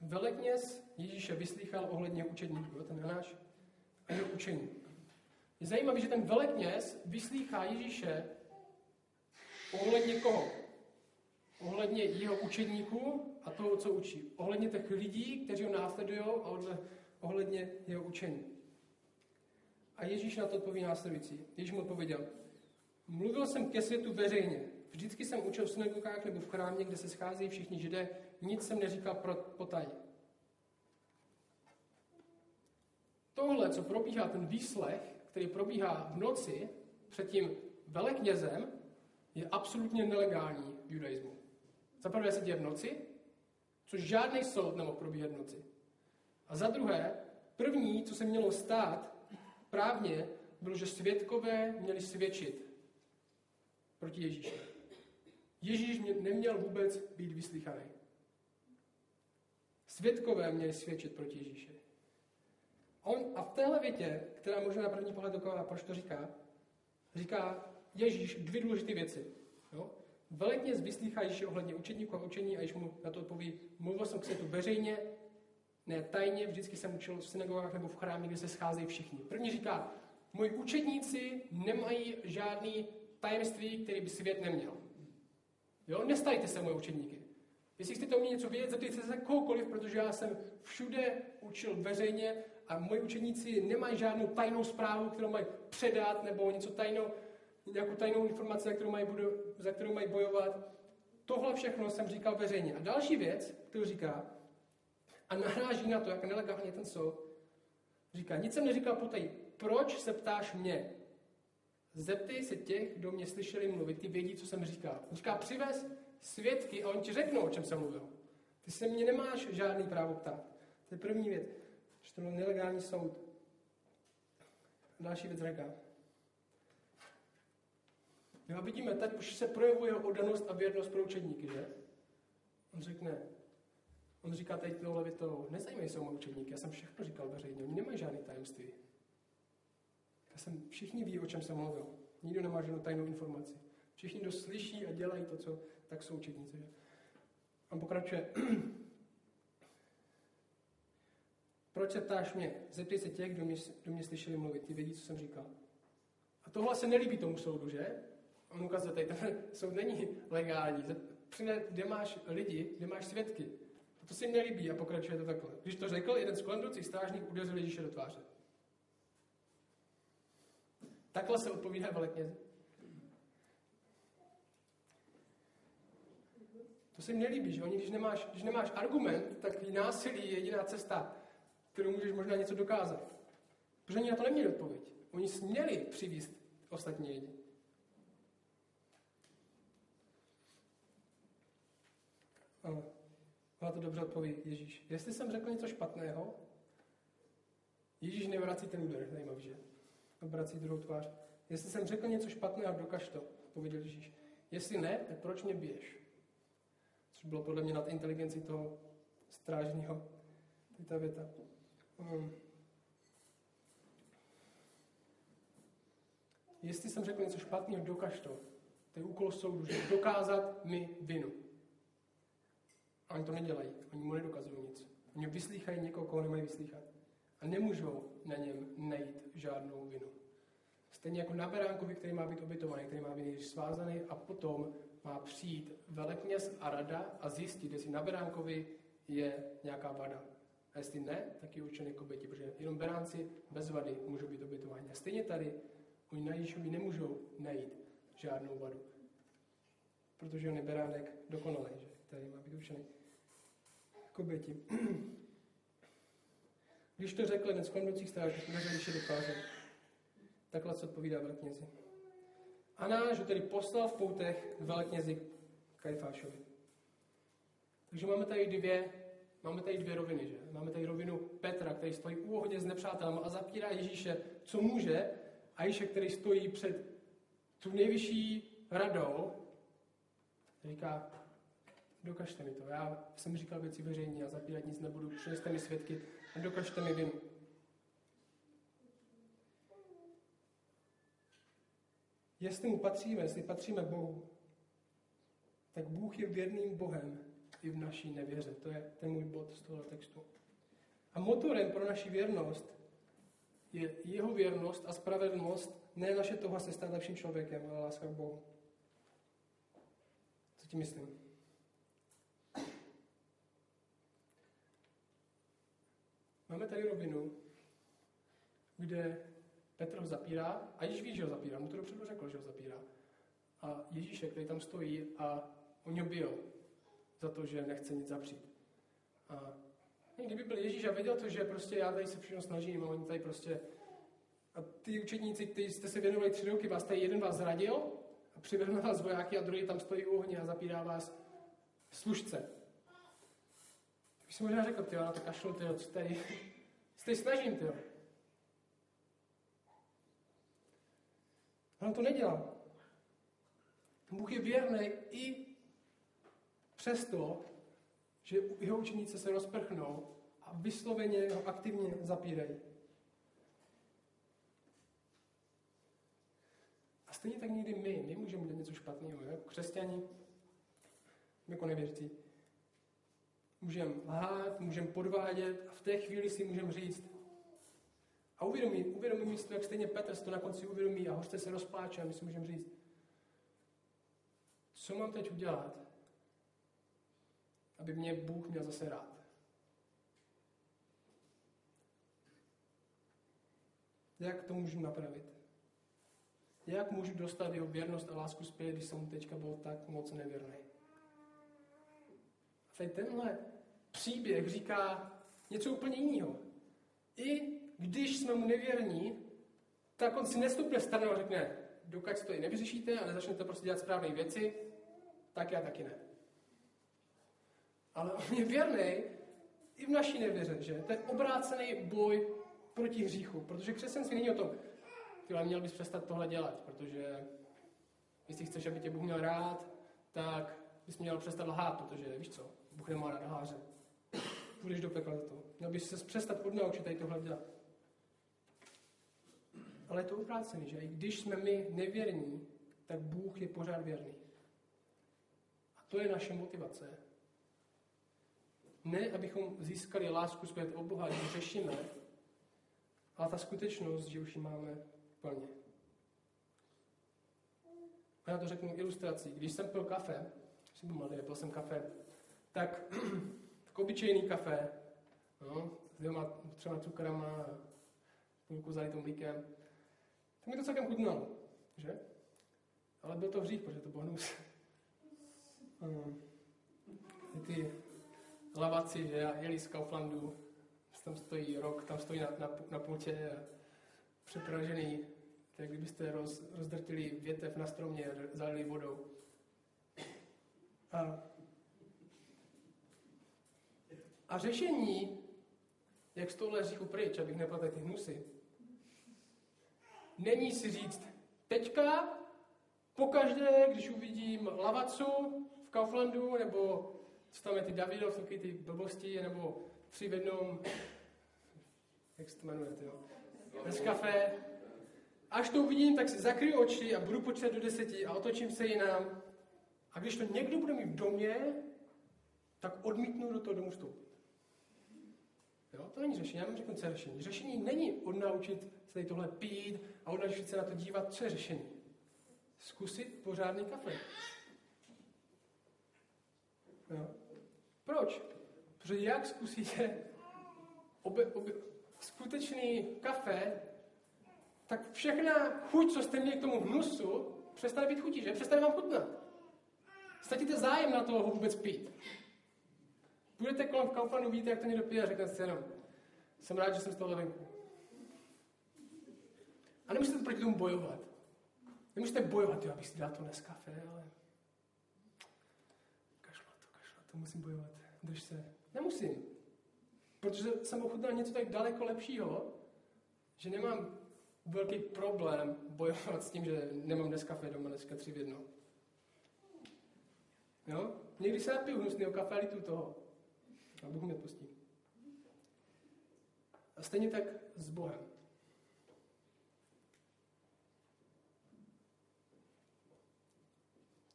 B: Velekněz Ježíše vyslýchal ohledně učedníků, ten náš a jeho učení. Je zajímavé, že ten velekněz vyslýchá Ježíše ohledně koho? Ohledně jeho učedníků a toho, co učí. Ohledně těch lidí, kteří ho následují a ohledně jeho učení. A Ježíš na to odpoví následující. Ježíš mu odpověděl, mluvil jsem ke světu veřejně. Vždycky jsem učil v synagogách nebo v chrámě, kde se scházejí všichni židé. Nic jsem neříkal pro potaj. Tohle, co probíhá, ten výslech, který probíhá v noci před tím veleknězem, je absolutně nelegální v judaismu. Za prvé se děje v noci, což žádný soud nemohl probíhat v noci. A za druhé, první, co se mělo stát právně, bylo, že svědkové měli svědčit proti Ježíši. Ježíš neměl vůbec být vyslychaný. Svědkové měli svědčit proti Ježíši. On, a v téhle větě, která možná na první pohled dokoná, proč to říká, říká Ježíš dvě důležité věci. Jo? Velikně vyslýchá Ježíši ohledně učedníků a učení a Ježíš mu na to odpoví, mluvil jsem k světu veřejně, ne tajně, vždycky jsem učil v synagogách nebo v chrámě, kde se scházejí všichni. První říká, moji učedníci nemají žádný tajemství, který by svět neměl. Jo? Nestajte se, moje učedníky. Jestli chcete o mě něco vědět, zeptejte se kohokoliv, protože já jsem všude učil veřejně a moji učeníci nemají žádnou tajnou zprávu, kterou mají předat, nebo něco tajnou, nějakou tajnou informaci, za kterou mají, budu, za kterou mají bojovat. Tohle všechno jsem říkal veřejně. A další věc, kterou říká, a naráží na to, jak nelegálně ten soud, říká, nic jsem neříkal potají, proč se ptáš mě? Zeptej se těch, kdo mě slyšeli mluvit, ty vědí, co jsem říkal. Říká, přivez svědky a oni ti řeknou, o čem jsem mluvil. Ty se mě nemáš žádný právo ptát. To je první věc že to byl nelegální soud. Další věc říká. Jo, a vidíme, tak už se projevuje oddanost a věrnost pro učedníky, že? On řekne, on říká tady tohle větou, nezajímají se o moje učedníky, já jsem všechno říkal veřejně, oni nemají žádný tajemství. Já jsem, všichni ví, o čem jsem mluvil. Nikdo nemá žádnou tajnou informaci. Všichni, kdo slyší a dělají to, co, tak jsou učedníci. Že? On pokračuje, Proč se ptáš mě? Zeptej se těch, kdo mě, kdo mě slyšeli mluvit. Ty vědí, co jsem říkal. A tohle se nelíbí tomu soudu, že? On ukazuje, tady ten soud není legální. Přine, kde máš lidi, kde máš svědky. A to se jim nelíbí a pokračuje to takhle. Když to řekl, jeden z kolendoucích strážník udeřil Ježíše do tváře. Takhle se odpovídá veleknězi. To se jim nelíbí, že oni, když nemáš, když nemáš argument, tak násilí je jediná cesta, kterou můžeš možná něco dokázat. Protože oni na to neměli odpověď. Oni směli přivízt ostatní lidi. Má to dobře odpoví Ježíš. Jestli jsem řekl něco špatného, Ježíš nevrací ten úder, zajímavý, že? Obrací druhou tvář. Jestli jsem řekl něco špatného, dokaž to, pověděl Ježíš. Jestli ne, tak proč mě biješ? Což bylo podle mě nad inteligencí toho strážního. Ta věta. Um, jestli jsem řekl něco špatného, dokaž to. To je úkol soudu, že dokázat mi vinu. A oni to nedělají. Oni mu nedokazují nic. Oni vyslýchají někoho, koho nemají vyslýchat. A nemůžou na něm najít žádnou vinu. Stejně jako na beránkovi, který má být obytovaný, který má být svázaný a potom má přijít velekněz a rada a zjistit, jestli na beránkovi je nějaká vada. A jestli ne, tak je určený k oběti, protože jenom beránci bez vady můžou být obětováni. A stejně tady oni na Ježíšovi nemůžou najít žádnou vadu. Protože on je beránek dokonalý, že? který má být určený k oběti. Když to řekl jeden z kondoucích strážníků, neřešili do tváře, takhle se odpovídá velknězi. Anáš ho tedy poslal v poutech velknězi Kajfášovi. Takže máme tady dvě Máme tady dvě roviny, že? Máme tady rovinu Petra, který stojí u ohně s nepřátelem a zapírá Ježíše, co může, a Ježíše, který stojí před tu nejvyšší radou, říká, dokažte mi to, já jsem říkal věci veřejně a zapírat nic nebudu, přineste mi svědky a dokažte mi vinu. jestli mu patříme, jestli patříme Bohu, tak Bůh je věrným Bohem i v naší nevěře. To je ten můj bod z tohoto textu. A motorem pro naši věrnost je jeho věrnost a spravedlnost, ne naše touha se stát lepším člověkem, ale láska k Bohu. Co ti myslím? Máme tady rovinu, kde Petr ho zapírá, a Ježíš ví, že ho zapírá, mu to dopředu řekl, že ho zapírá. A Ježíšek, který tam stojí a oni ho bijou za to, že nechce nic zapřít. A kdyby byl Ježíš a věděl to, že prostě já tady se všechno snažím a oni tady prostě a ty učedníci, kteří jste se věnovali tři roky, vás tady jeden vás zradil a přivedl vás vojáky a druhý tam stojí u ohně a zapírá vás služce. Bych si možná řekl, ty na to kašlu, ty co tady, co tady snažím, ty Ale on to nedělá. Bůh je věrný i přesto, že jeho učeníci se rozprchnou a vysloveně ho aktivně zapírají. A stejně tak někdy my, my můžeme dělat něco špatného, jako křesťani, jako nevěřící. Můžeme lhát, můžeme podvádět a v té chvíli si můžeme říct, a uvědomí, uvědomí si to, jak stejně Petr to na konci uvědomí a hořce se rozpláče a my si můžeme říct, co mám teď udělat, aby mě Bůh měl zase rád. Jak to můžu napravit? Jak můžu dostat jeho věrnost a lásku zpět, když jsem teďka byl tak moc nevěrný? A tady tenhle příběh říká něco úplně jiného. I když jsme mu nevěrní, tak on si nestupne stranou a řekne, dokud to i nevyřešíte a nezačnete prostě dělat správné věci, tak já taky ne. Ale on je věrný i v naší nevěře, že? To je obrácený boj proti hříchu, protože křesťanství není o tom, ty měl bys přestat tohle dělat, protože jestli chceš, aby tě Bůh měl rád, tak bys měl přestat lhát, protože víš co, Bůh nemá rád lháře. Budeš do pekla za to. Měl bys se přestat odnaučit tady tohle dělat. Ale je to obrácený, že i když jsme my nevěrní, tak Bůh je pořád věrný. A to je naše motivace. Ne, abychom získali lásku zpět od Boha, když řešíme, ale ta skutečnost, že už ji máme plně. A já to řeknu ilustrací. Když jsem pil kafe, jsem byl mladý, pil jsem kafe, tak, tak obyčejný kafe, no, s dvěma, třema cukrama, půlku zalitým mlíkem, to mi to celkem chutnalo, že? Ale byl to hřích, protože to byl hnus. ty lavaci, že jeli z Kauflandu, tam stojí rok, tam stojí na, na, na pultě a přepražený, tak kdybyste roz, rozdrtili větev na stromě zalili vodou. A, a řešení, jak z tohle hříchu pryč, abych neplatil ty hnusy, není si říct, teďka, pokaždé, když uvidím lavacu v Kauflandu, nebo co tam je ty Davidov, taky ty blbosti, nebo tři v jednom, jak se to jmenuje, jo? Bez kafe. Až to uvidím, tak si zakryju oči a budu počítat do deseti a otočím se jinam. A když to někdo bude mít v domě, tak odmítnu do toho domu vstoupit. Jo, to není řešení, já vám řeknu, co je řešení. Řešení není odnaučit se tady tohle pít a odnaučit se na to dívat, co je řešení. Zkusit pořádný kafe. Jo. Proč? Protože jak zkusíte obe, obe, skutečný kafe, tak všechna chuť, co jste měli k tomu hnusu, přestane být chutí, že? Přestane vám chutnat. Ztratíte zájem na to ho vůbec pít. Budete kolem v Kauflandu, víte, jak to někdo pije a řeknete si jenom, jsem rád, že jsem z toho venku. A nemusíte proti tomu bojovat. Nemusíte bojovat, jo, abych si dal to dnes kafe, ale to, musím bojovat. Drž se. Nemusím. Protože jsem ochutnal něco tak daleko lepšího, že nemám velký problém bojovat s tím, že nemám dnes kafe doma, dneska tři v jedno. Jo? Někdy se napiju hnusného kafe, ale tu toho. A Bůh mě pustí. A stejně tak s Bohem.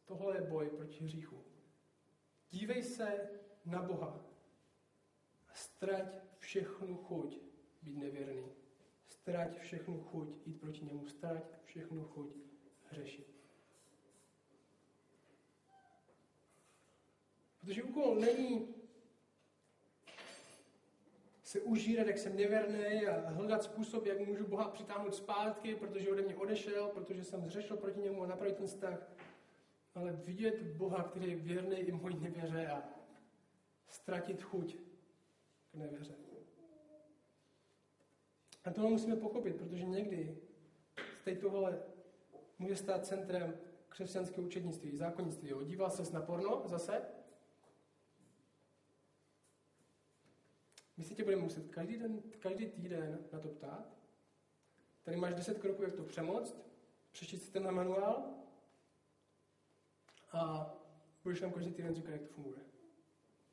B: Tohle je boj proti hříchu. Dívej se na Boha strať všechnu chuť být nevěrný. Strať všechnu chuť jít proti němu. Strať všechnu chuť hřešit. Protože úkol není se užírat, jak jsem nevěrný a hledat způsob, jak můžu Boha přitáhnout zpátky, protože ode mě odešel, protože jsem zřešil proti němu a napravit ten vztah. Ale vidět Boha, který je věrný i mojí nevěře a ztratit chuť k nevěře. A tohle musíme pochopit, protože někdy z tohle může stát centrem křesťanského učednictví, zákonnictví. Jo. Díval ses na porno zase? My si tě budeme muset každý, den, každý týden na to ptát. Tady máš 10 kroků, jak to přemoct. Přečíst si ten manuál a budeš nám každý týden říkat, jak to funguje.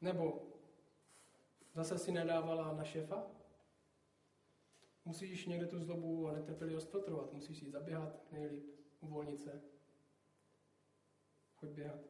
B: Nebo zase si nadávala na šéfa, musíš někde tu zlobu a netrpělivost filtrovat, musíš jít zaběhat nejlíp, uvolnit se. Choď běhat.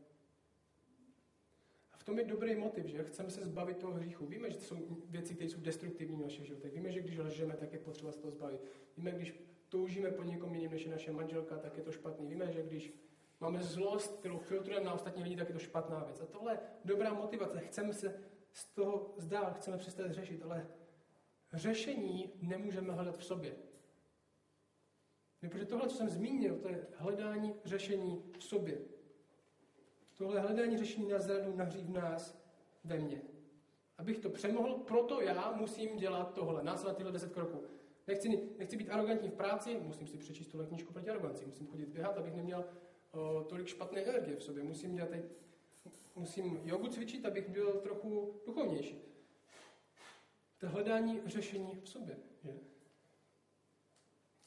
B: A v tom je dobrý motiv, že chceme se zbavit toho hříchu. Víme, že to jsou věci, které jsou destruktivní v našich životech. Víme, že když lžeme, tak je potřeba se toho zbavit. Víme, když toužíme po někom jiným, než je naše manželka, tak je to špatný. Víme, že když máme zlost, kterou filtrujeme na ostatní lidi, tak je to špatná věc. A tohle je dobrá motivace. Chceme se z toho zdát, chceme přestat řešit, ale řešení nemůžeme hledat v sobě. Protože tohle, co jsem zmínil, to je hledání řešení v sobě. Tohle hledání řešení na zradu nahří v nás, ve mně. Abych to přemohl, proto já musím dělat tohle, následovat tyhle deset kroků. Nechci, nechci být arrogantní v práci, musím si přečíst tuhle knížku proti aroganci, musím chodit běhat, abych neměl tolik špatné energie v sobě. Musím, dělat teď, musím jogu cvičit, abych byl trochu duchovnější. To hledání řešení v sobě. Že?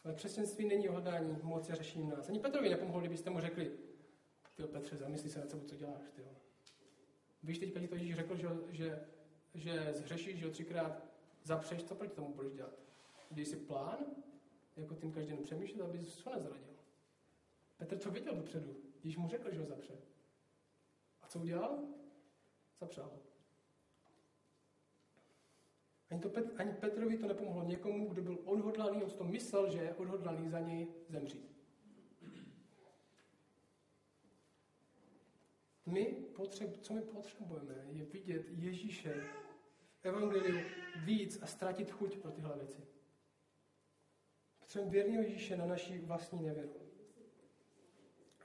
B: Ale křesťanství není o hledání moci a řešení v nás. Ani Petrovi nepomohlo, kdybyste mu řekli, ty Petře, zamysli se nad sebou, co děláš. Tyjo. Víš, teďka ti to Ježíš řekl, že, že, že zhřešíš, že ho třikrát zapřeš, co proti tomu budeš dělat? Když si plán, jako tím každý den přemýšlet, aby ho nezradil. Petr to viděl dopředu, když mu řekl, že ho zapře. A co udělal? Zapřel ho. Ani, to Pet, ani Petrovi to nepomohlo někomu, kdo byl odhodlaný, on to myslel, že je odhodlaný za něj zemřít. My potřeb, co my potřebujeme, je vidět Ježíše v Evangeliu víc a ztratit chuť pro tyhle věci. Potřebujeme věrného Ježíše na naší vlastní nevěru.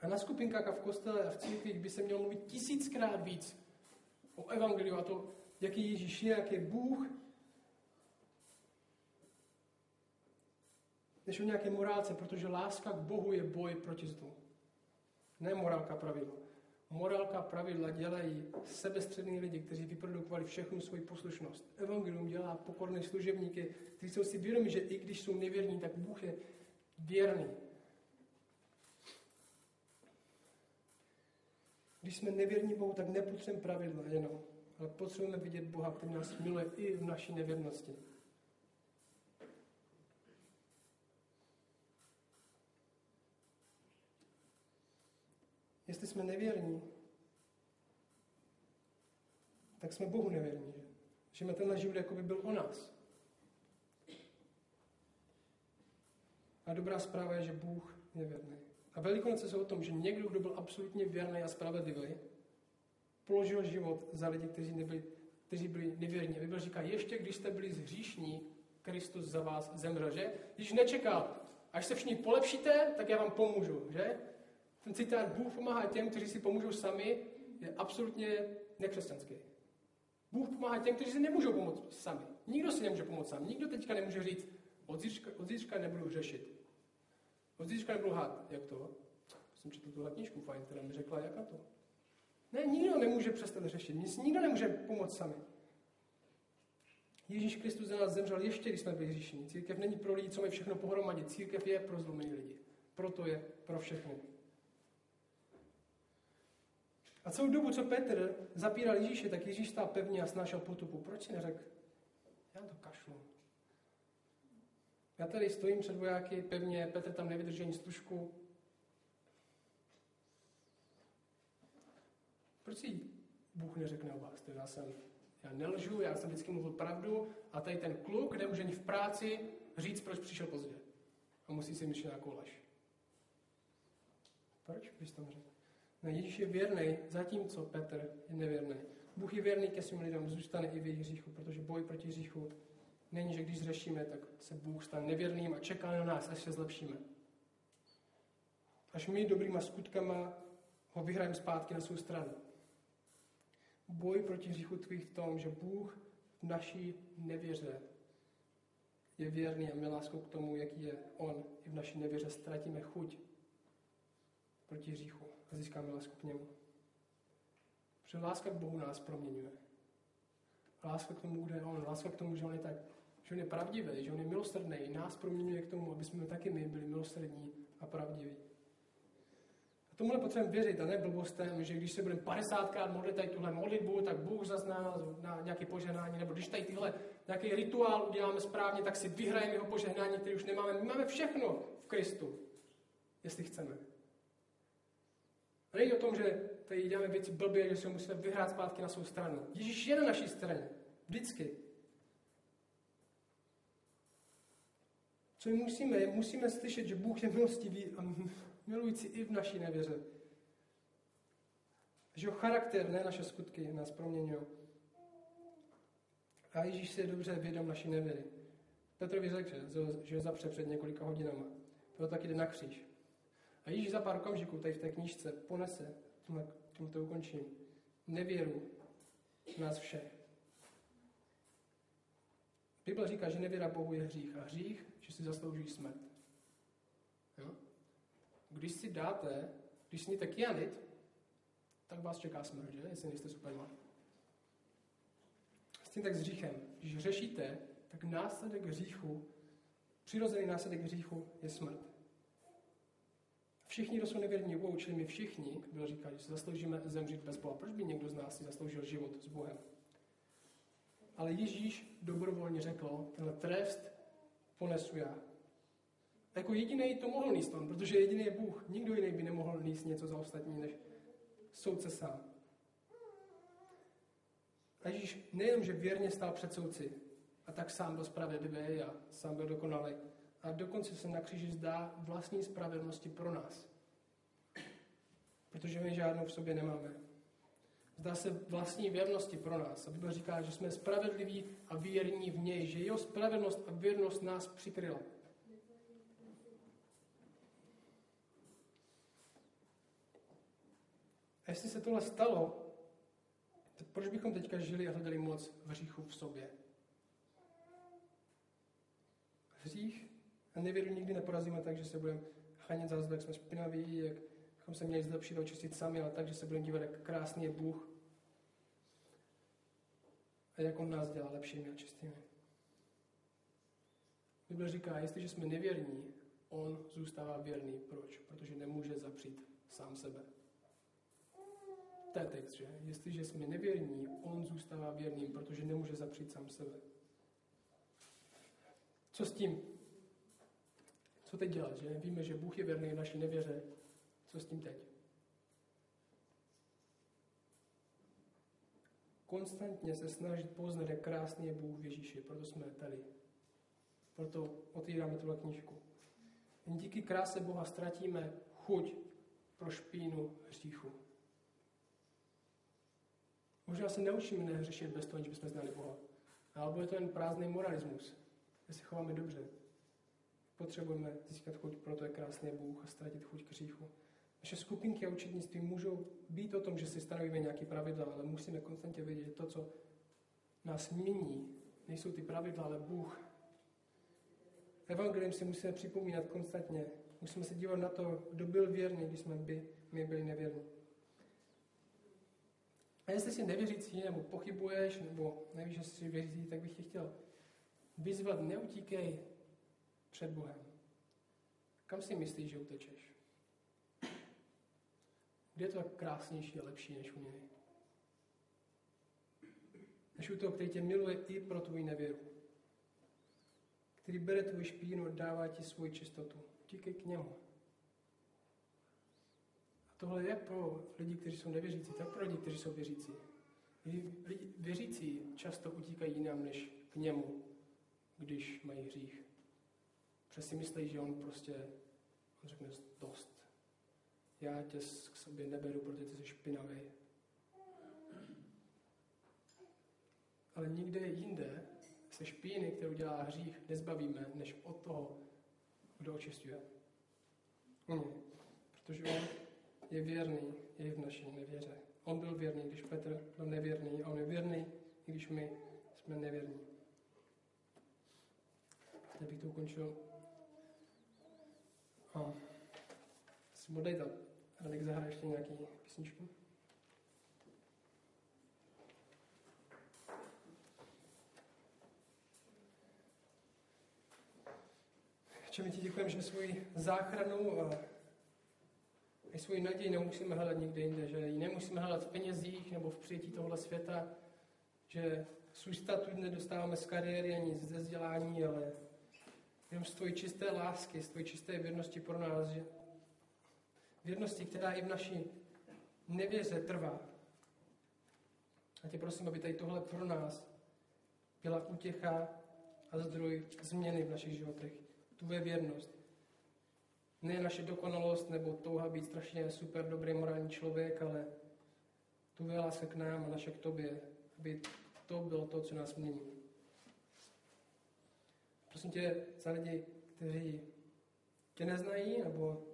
B: A na skupinkách a v kostele a v církvích by se mělo mluvit tisíckrát víc o Evangeliu a to, jaký Ježíš je, jak je Bůh, než o nějaké morálce, protože láska k Bohu je boj proti zlu. Ne morálka pravidlo. Morálka pravidla dělají sebestřední lidi, kteří vyprodukovali všechnu svoji poslušnost. Evangelium dělá pokorné služebníky, kteří jsou si vědomi, že i když jsou nevěrní, tak Bůh je věrný. Když jsme nevěrní Bohu, tak nepotřebujeme pravidla jenom, ale potřebujeme vidět Boha, který nás miluje i v naší nevěrnosti. Jestli jsme nevěrní, tak jsme Bohu nevěrní. Že? Žijeme tenhle život, jako by byl o nás. A dobrá zpráva je, že Bůh je věrný. A Velikonoce jsou o tom, že někdo, kdo byl absolutně věrný a spravedlivý, položil život za lidi, kteří, nebyli, kteří byli nevěrní. Bible říká, ještě když jste byli zhříšní, Kristus za vás zemřel, že? Když nečekal, až se všichni polepšíte, tak já vám pomůžu, že? Ten citát Bůh pomáhá těm, kteří si pomůžou sami, je absolutně nekřesťanský. Bůh pomáhá těm, kteří si nemůžou pomoct sami. Nikdo si nemůže pomoct sám. Nikdo teďka nemůže říct, od zítřka, od nebudu řešit. Nebudu hát. Jak to? Jsem četl tuhle knížku, fajn, která mi řekla, jak na to. Ne, nikdo nemůže přestat řešit. Nic, nikdo nemůže pomoct sami. Ježíš Kristus za nás zemřel ještě, když jsme byli hříšení. Církev není pro lidi, co mají všechno pohromadě. Církev je pro zlomený lidi. Proto je pro všechny. A celou dobu, co Petr zapíral Ježíše, tak Ježíš stál pevně a snášel potupu. Proč si neřekl, já kašlu. Já tady stojím před vojáky pevně, Petr tam nevydrží ani stužku. Proč si Bůh neřekne o vás? To já jsem, já nelžu, já jsem vždycky mluvil pravdu a tady ten kluk nemůže ani v práci říct, proč přišel pozdě. A musí si myslet nějakou lež. Proč bys to řekl? No, Ježíš je věrný, zatímco Petr je nevěrný. Bůh je věrný ke svým lidem, zůstane i v jejich hříchu, protože boj proti hříchu není, že když zřešíme, tak se Bůh stane nevěrným a čeká na nás, až se zlepšíme. Až my dobrýma skutkama ho vyhrajeme zpátky na svou stranu. Boj proti hříchu tvých v tom, že Bůh v naší nevěře je věrný a má lásku k tomu, jaký je On. I v naší nevěře ztratíme chuť proti hříchu a získáme lásku k němu. Protože láska k Bohu nás proměňuje. Láska k tomu, kde je On. Láska k tomu, že On je tak, že On je pravdivý, že On je milosrdný, nás proměňuje k tomu, aby jsme taky my byli milosrdní a pravdiví. A tomuhle potřebujeme věřit a ne blbostem, že když se budeme 50krát modlit tady tuhle modlitbu, tak Bůh zazná na nějaké požehnání, nebo když tady tyhle nějaký rituál uděláme správně, tak si vyhrajeme jeho požehnání, který už nemáme. My máme všechno v Kristu, jestli chceme. Není o tom, že tady děláme věci blbě, že se musíme vyhrát zpátky na svou stranu. Ježíš je na naší straně. Vždycky. Co my musíme, musíme slyšet, že Bůh je milostivý a milující i v naší nevěře. Že jeho charakter, ne naše skutky, nás proměňují. A Ježíš si je dobře vědom naší nevěry. Petrovi řekl, že ho zapře před několika hodinama. Proto taky jde na kříž. A Ježíš za pár okamžiků tady v té knížce ponese, tím to ukončím, nevěru nás všech. Bible říká, že nevěra Bohu je hřích a hřích, že si zaslouží smrt. Jo? Když si dáte, když sníte kyanit, tak vás čeká smrt, že? Jestli nejste Superman. S tím tak s hříchem. Když řešíte, tak následek hříchu, přirozený následek hříchu je smrt. Všichni, kdo jsou nevěrní Bohu, čili my všichni, bylo říká, že si zasloužíme zemřít bez Boha. Proč by někdo z nás si zasloužil život s Bohem? Ale Ježíš dobrovolně řekl, tenhle trest ponesu já. Jako jediný to mohl níst on, protože jediný je Bůh. Nikdo jiný by nemohl níst něco za ostatní, než soudce sám. A Ježíš nejenom, že věrně stál před soudci, a tak sám byl spravedlivý a sám byl dokonalý, a dokonce se na kříži zdá vlastní spravedlnosti pro nás. Protože my žádnou v sobě nemáme. Zdá se vlastní věrnosti pro nás. A Bible říká, že jsme spravedliví a věrní v něj, že jeho spravedlnost a věrnost nás přikryla. A jestli se tohle stalo, tak proč bychom teďka žili a hledali moc v hříchu v sobě? Hřích a nevěru nikdy neporazíme tak, že se budeme chránit za jak jsme špinaví, jak bychom se měli zlepšit a očistit sami, ale tak, že se budeme dívat, jak krásný je Bůh a jak On nás dělá lepšími a čistými. Bible říká, jestliže jsme nevěrní, On zůstává věrný. Proč? Protože nemůže zapřít sám sebe. To je text, že? Jestliže jsme nevěrní, On zůstává věrným, protože nemůže zapřít sám sebe. Co s tím? Co teď dělat, že? Víme, že Bůh je věrný v naší nevěře. Co s tím teď? Konstantně se snažit poznat, jak krásný je Bůh v Ježíši. Proto jsme tady. Proto otvíráme tuhle knížku. Jen díky kráse Boha ztratíme chuť pro špínu hříchu. Možná se neučíme nehřešit bez toho, že bychom znali Boha. Ale bude to jen prázdný moralismus. Jestli chováme dobře. Potřebujeme získat chuť, proto je krásný Bůh a ztratit chuť k hříchu. Naše skupinky a učitnictví můžou být o tom, že si stanovíme nějaké pravidla, ale musíme konstantně vědět, že to, co nás mění, nejsou ty pravidla, ale Bůh. Evangelium si musíme připomínat konstantně. Musíme se dívat na to, kdo byl věrný, když jsme by, my byli nevěrní. A jestli si nevěřící, nebo pochybuješ, nebo nevíš, že jsi věřící, tak bych tě chtěl vyzvat, neutíkej před Bohem. Kam si myslíš, že utečeš? Kde je to krásnější a lepší než u něj? Než u toho, který tě miluje i pro tvůj nevěru. Který bere tvůj špínu a dává ti svoji čistotu. Utíkej k němu. A tohle je pro lidi, kteří jsou nevěřící, tak pro lidi, kteří jsou věřící. Lidi, věřící často utíkají jinam než k němu, když mají hřích. Protože si myslí, že on prostě, on řekne dost. Já tě k sobě neberu, protože ty jsi špinavý. Ale nikde jinde se špíny, kterou dělá hřích, nezbavíme, než od toho, kdo očistuje. On Protože on je věrný i v naší nevěře. On byl věrný, když Petr byl nevěrný a on je věrný, i když my jsme nevěrní. Já bych to ukončil. A si modlejte. Radek zahraje ještě nějaký písničku. Čemu ti děkujeme, že svoji záchranu a i svoji naději nemusíme hledat nikde jinde, že ji nemusíme hledat v penězích nebo v přijetí tohle světa, že svůj statut nedostáváme z kariéry ani ze vzdělání, ale jenom z tvojí čisté lásky, z tvojí čisté věrnosti pro nás, že věrnosti, která i v naší nevěře trvá. A tě prosím, aby tady tohle pro nás byla útěcha a zdroj změny v našich životech. Tvoje věrnost. Ne naše dokonalost nebo touha být strašně super dobrý morální člověk, ale tvoje láska k nám a naše k tobě, aby to bylo to, co nás mění. Prosím tě za lidi, kteří tě neznají nebo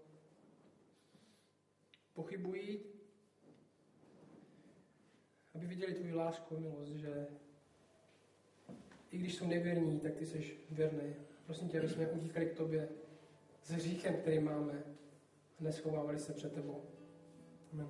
B: pochybují, aby viděli tvůj lásku a milost, že i když jsou nevěrní, tak ty jsi věrný. Prosím tě, aby jsme utíkali k tobě s hříchem, který máme a neschovávali se před tebou. Amen.